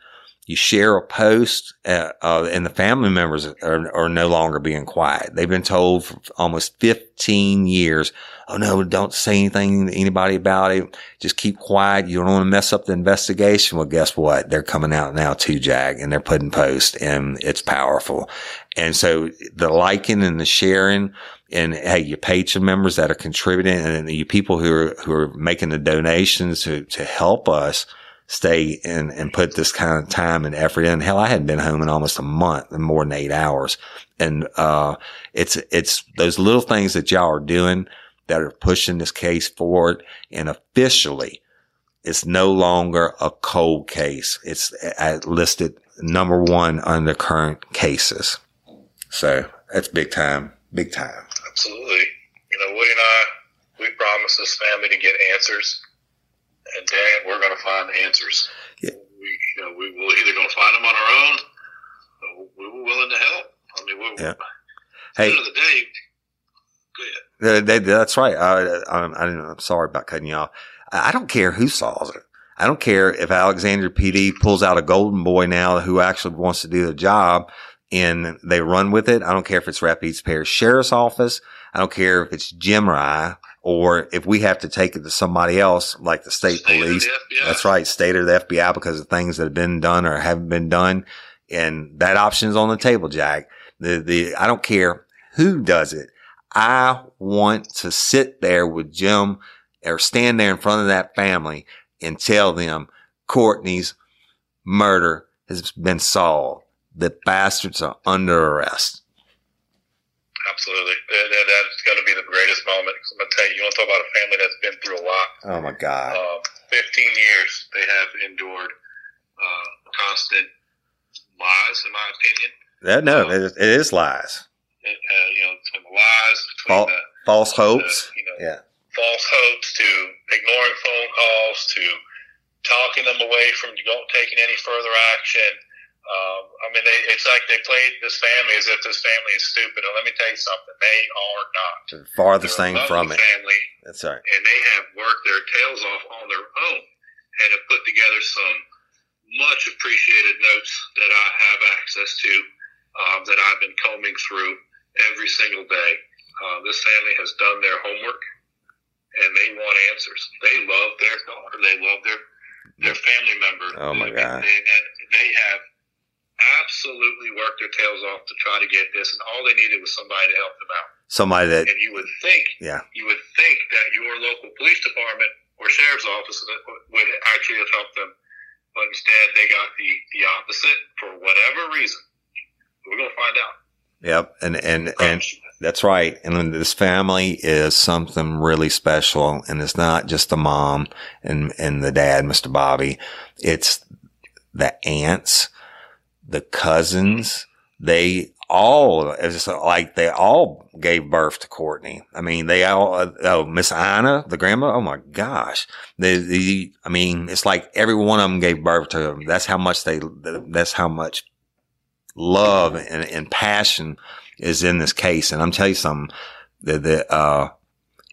you share a post, uh, uh, and the family members are, are no longer being quiet. They've been told for almost 15 years, oh no, don't say anything to anybody about it. Just keep quiet. You don't want to mess up the investigation. Well, guess what? They're coming out now too, Jag, and they're putting posts and it's powerful. And so the liking and the sharing and hey, you patron members that are contributing and you people who are, who are making the donations to, to help us stay and, and put this kind of time and effort in. Hell, I hadn't been home in almost a month and more than eight hours. And, uh, it's, it's those little things that y'all are doing that are pushing this case forward and officially it's no longer a cold case. It's listed number one under current cases. So that's big time, big time. Absolutely. You know, Woody and I, we promised this family to get answers and dang we're going to find the answers. Yeah. We, you know, we will either going to find them on our own, or we were willing to help. I mean, we, yeah. Hey, end of the day, that's right. I, am sorry about cutting you off. I don't care who saws it. I don't care if Alexander PD pulls out a golden boy now who actually wants to do the job and they run with it. I don't care if it's Rapides Parish Sheriff's Office. I don't care if it's GEMRI or if we have to take it to somebody else, like the state, state police. The that's right. State or the FBI because of things that have been done or haven't been done. And that option is on the table, Jack. The, the, I don't care who does it. I want to sit there with Jim or stand there in front of that family and tell them Courtney's murder has been solved. The bastards are under arrest. Absolutely. That, that, that's going to be the greatest moment. I'm going to tell you, you want to talk about a family that's been through a lot. Oh, my God. Uh, 15 years they have endured uh, constant lies, in my opinion. Yeah, no, um, it, it is lies. It, uh, you know, between the lies, between Fal- the false hopes, the, you know, yeah, false hopes, to ignoring phone calls, to talking them away from taking any further action um, I mean, they, it's like they played this family as if this family is stupid. And let me tell you something, they are not. The farthest thing from it. Family, That's right. And they have worked their tails off on their own and have put together some much appreciated notes that I have access to um, that I've been combing through every single day. Uh, this family has done their homework and they want answers. They love their daughter. They love their their family member. Oh my god! And, and they have absolutely worked their tails off to try to get this, and all they needed was somebody to help them out. Somebody that, and you would think, yeah, you would think that your local police department or sheriff's office would actually have helped them, but instead they got the the opposite for whatever reason. We're gonna find out. Yep, and and and that's right. And this family is something really special, and it's not just the mom and and the dad, Mr. Bobby. It's the aunts the cousins, they all, it's like they all gave birth to Courtney. I mean, they all, uh, oh, Miss Anna, the grandma. Oh my gosh. The, the, I mean, it's like every one of them gave birth to them. That's how much they, that's how much love and, and passion is in this case. And I'm telling you something that, that, uh,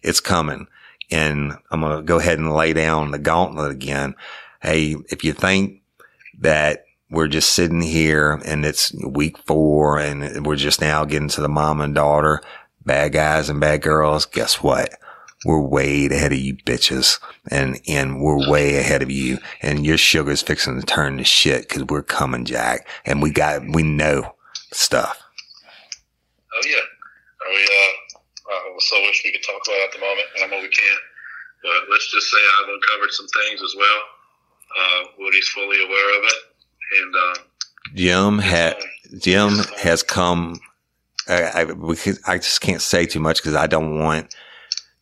it's coming and I'm going to go ahead and lay down the gauntlet again. Hey, if you think that we're just sitting here and it's week four and we're just now getting to the mom and daughter, bad guys and bad girls. Guess what? We're way ahead of you bitches and, and we're way ahead of you and your sugar's fixing to turn to shit because we're coming, Jack. And we got, we know stuff. Oh yeah. We, uh, I so wish we could talk about it at the moment. I know we can't, but let's just say I've uncovered some things as well. Uh, Woody's fully aware of it and uh, Jim had Jim has come. I, I, I just can't say too much because I don't want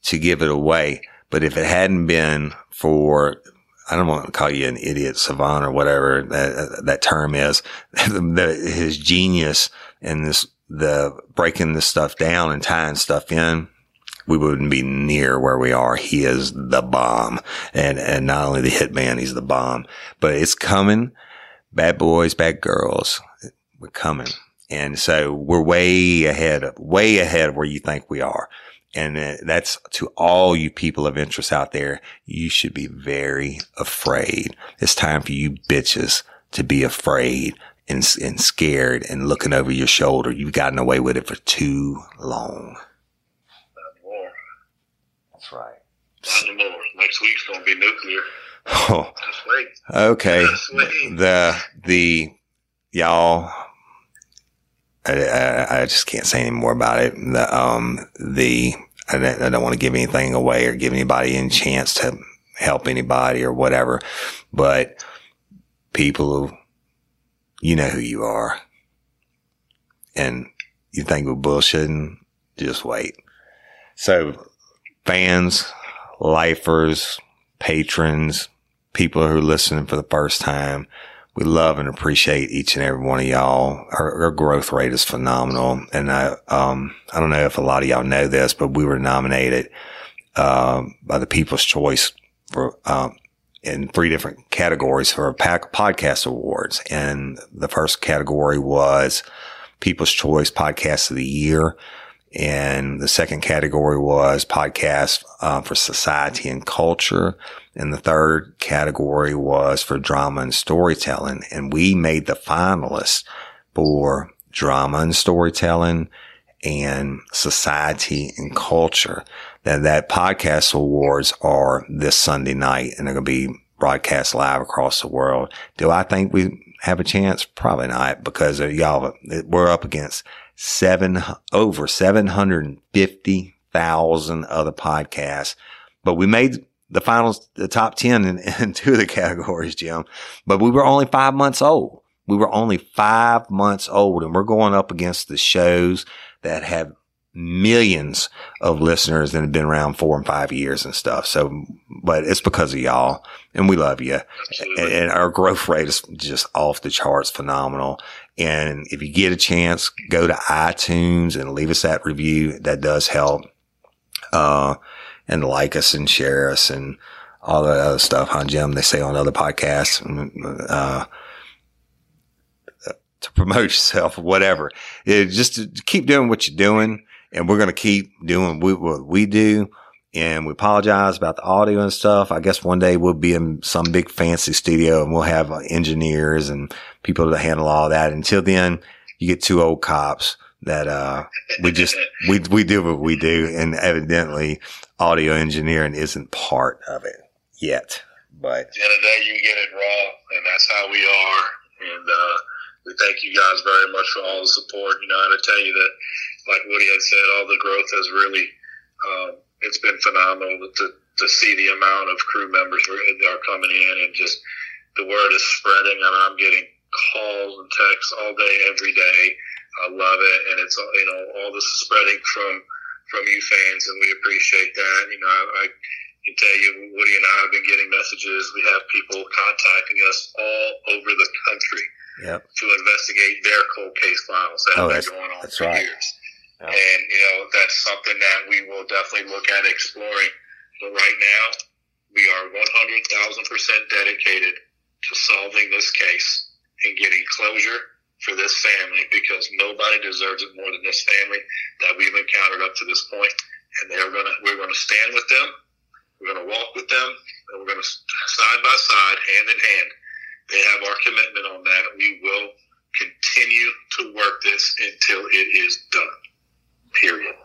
to give it away. But if it hadn't been for, I don't want to call you an idiot savant or whatever that, that term is, his genius and this, the breaking this stuff down and tying stuff in, we wouldn't be near where we are. He is the bomb. And, and not only the hitman, he's the bomb, but it's coming. Bad boys, bad girls. We're coming. And so we're way ahead of, way ahead of where you think we are. And uh, that's to all you people of interest out there. You should be very afraid. It's time for you bitches to be afraid and, and scared and looking over your shoulder. You've gotten away with it for too long. That's right. Not anymore. Next week's going to be nuclear. Oh, okay. The the y'all, I, I, I, just can't say any more about it. The um the I don't, I don't want to give anything away or give anybody any chance to help anybody or whatever, but people, you know who you are, and you think we're bullshitting, just wait. So fans, lifers, patrons, people who are listening for the first time, we love and appreciate each and every one of y'all. Our, our growth rate is phenomenal. And I, um, I don't know if a lot of y'all know this, but we were nominated, um, by the People's Choice for, um, in three different categories for a pack podcast awards. And the first category was People's Choice Podcast of the Year. And the second category was podcast uh, for society and culture. And the third category was for drama and storytelling. And we made the finalists for drama and storytelling and society and culture. That that podcast awards are this Sunday night and they're going to be broadcast live across the world. Do I think we have a chance? Probably not because y'all, we're up against seven, over 750,000 other podcasts, but we made the finals, the top 10 in, in two of the categories, Jim, but we were only five months old. We were only five months old and we're going up against the shows that have millions of listeners that have been around four and five years and stuff. So, but it's because of y'all and we love you. And, and, our growth rate is just off the charts, phenomenal. And if you get a chance, go to iTunes and leave us that review. That does help. Uh, and like us and share us and all that other stuff, huh, Jim? They say on other podcasts, uh, to promote yourself whatever. It, just keep doing what you're doing and we're going to keep doing what we do. And we apologize about the audio and stuff. I guess one day we'll be in some big fancy studio and we'll have engineers and people to handle all that. Until then, you get two old cops that, uh, we just, we, we do what we do. And evidently audio engineering isn't part of it yet. But at the end of the day, you get it raw and that's how we are. And, uh, we thank you guys very much for all the support. You know, and I tell you that like Woody had said, all the growth has really, um, it's been phenomenal to, to see the amount of crew members that are coming in and just the word is spreading. and I'm getting calls and texts all day, every day. I love it. And it's, you know, all this is spreading from, from you fans and we appreciate that. You know, I, I can tell you, Woody and I have been getting messages. We have people contacting us all over the country yep. to investigate their cold case files that oh, have been going on for right. years. And, you know, that's something that we will definitely look at exploring. But right now, we are 100,000% dedicated to solving this case and getting closure for this family because nobody deserves it more than this family that we've encountered up to this point. And they're gonna, we're gonna stand with them. We're gonna walk with them and we're gonna side by side, hand in hand. They have our commitment on that. We will continue to work this until it is done. Period.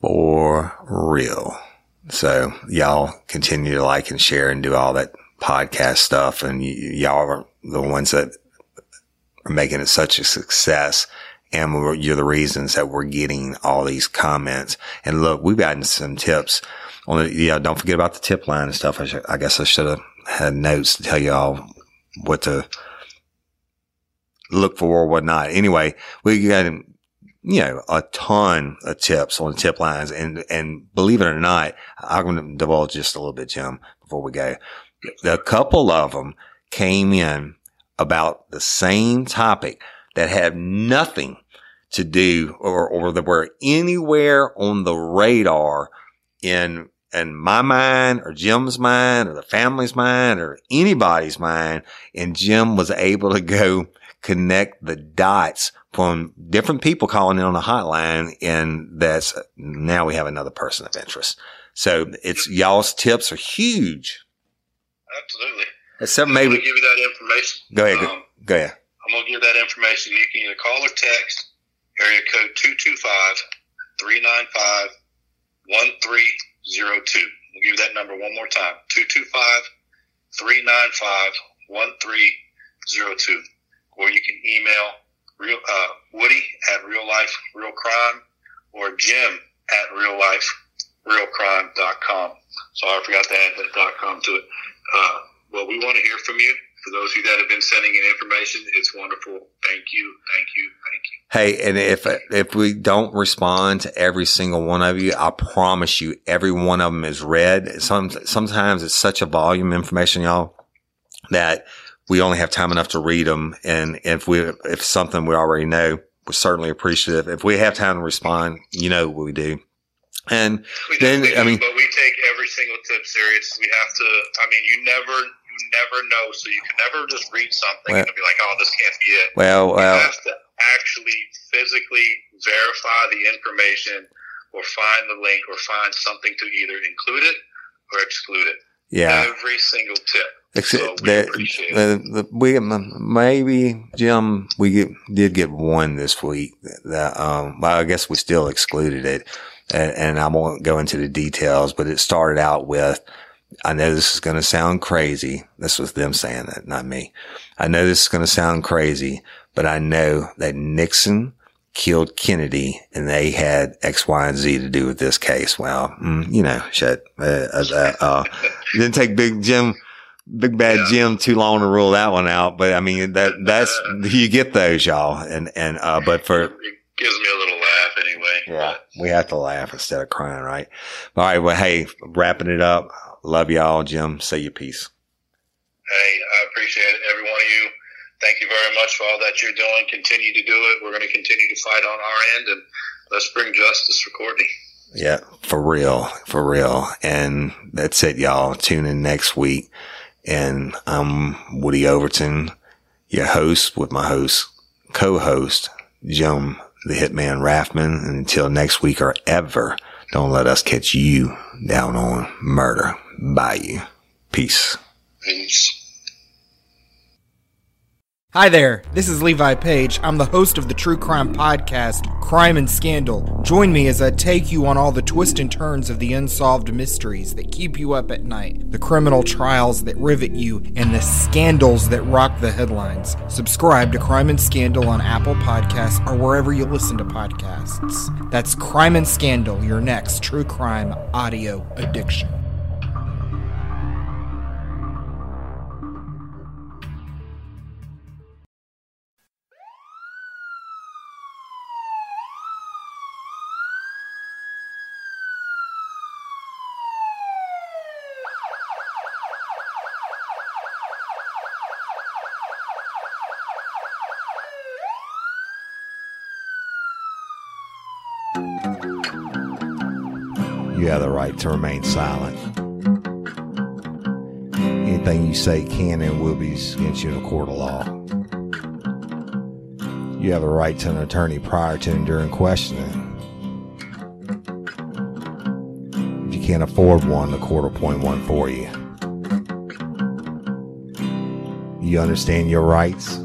For real. So y'all continue to like and share and do all that podcast stuff. And y- y'all are the ones that are making it such a success. And you're the reasons that we're getting all these comments. And look, we've gotten some tips on the, yeah, don't forget about the tip line and stuff. I, should, I guess I should have had notes to tell y'all what to look for or whatnot. Anyway, we got you know, a ton of tips on tip lines. And, and believe it or not, I'm going to divulge just a little bit, Jim, before we go. A couple of them came in about the same topic that had nothing to do or, or that were anywhere on the radar in in my mind or Jim's mind or the family's mind or anybody's mind. And Jim was able to go connect the dots from different people calling in on the hotline. And that's now we have another person of interest. So it's y'all's tips are huge. Absolutely. Except I'm maybe going to give you that information. go ahead. Go, Um, go ahead. I'm going to give that information. You can either call or text area code 225-395-1302. We'll give you that number one more time. 225-395-1302. Or you can email real, uh, Woody at real life real crime or Jim at real life realcrime.com. Sorry, I forgot to add that dot com to it. Uh, well, we want to hear from you. For those of you that have been sending in information, it's wonderful. Thank you, thank you, thank you. Hey, and if if we don't respond to every single one of you, I promise you, every one of them is read. Some sometimes it's such a volume of information, y'all, that we only have time enough to read them. And if we if something we already know, we're certainly appreciative. If we have time to respond, you know what we do. And We Then, definitely I mean- but we take every single tip serious. We have to. I mean, you never, you never know, so you can never just read something Well- and be like, "Oh, this can't be it." well, you well, have to actually physically verify the information, or find the link, or find something to either include it or exclude it. yeah. Every single tip. Except So we that the, the, we maybe Jim we get, did get one this week that um well I guess we still excluded it and, and I won't go into the details but it started out with I know this is going to sound crazy this was them saying that not me I know this is going to sound crazy but I know that Nixon killed Kennedy and they had X, Y, and Z to do with this case. Well, mm, you know, shit. Uh, uh, uh, didn't take Big Jim, Big Bad Yeah. Jim too long to rule that one out. But I mean, that, that's, you get those, y'all. And, and, uh, but for, it gives me a little laugh anyway. yeah, we have to laugh instead of crying, right? All right. Well, hey, wrapping it up. Love y'all, Jim. Say your piece. Hey, I appreciate every one of you. Thank you very much for all that you're doing. Continue to do it. We're going to continue to fight on our end, and let's bring justice for Courtney. Yeah, for real, for real. And that's it, y'all. Tune in next week. And I'm Woody Overton, your host with my host, co-host, Jim, the Hitman Raffman. And until next week or ever, don't let us catch you down on murder by you. Peace. Peace. Hi there, this is Levi Page. I'm the host of the true crime podcast, Crime and Scandal. Join me as I take you on all the twists and turns of the unsolved mysteries that keep you up at night, the criminal trials that rivet you, and the scandals that rock the headlines. Subscribe to Crime and Scandal on Apple Podcasts or wherever you listen to podcasts. That's Crime and Scandal, your next true crime audio addiction. Right to remain silent. Anything you say can and will be against you in a court of law. You have a right to an attorney prior to and during questioning. If you can't afford one, the court will appoint one for you. You understand your rights?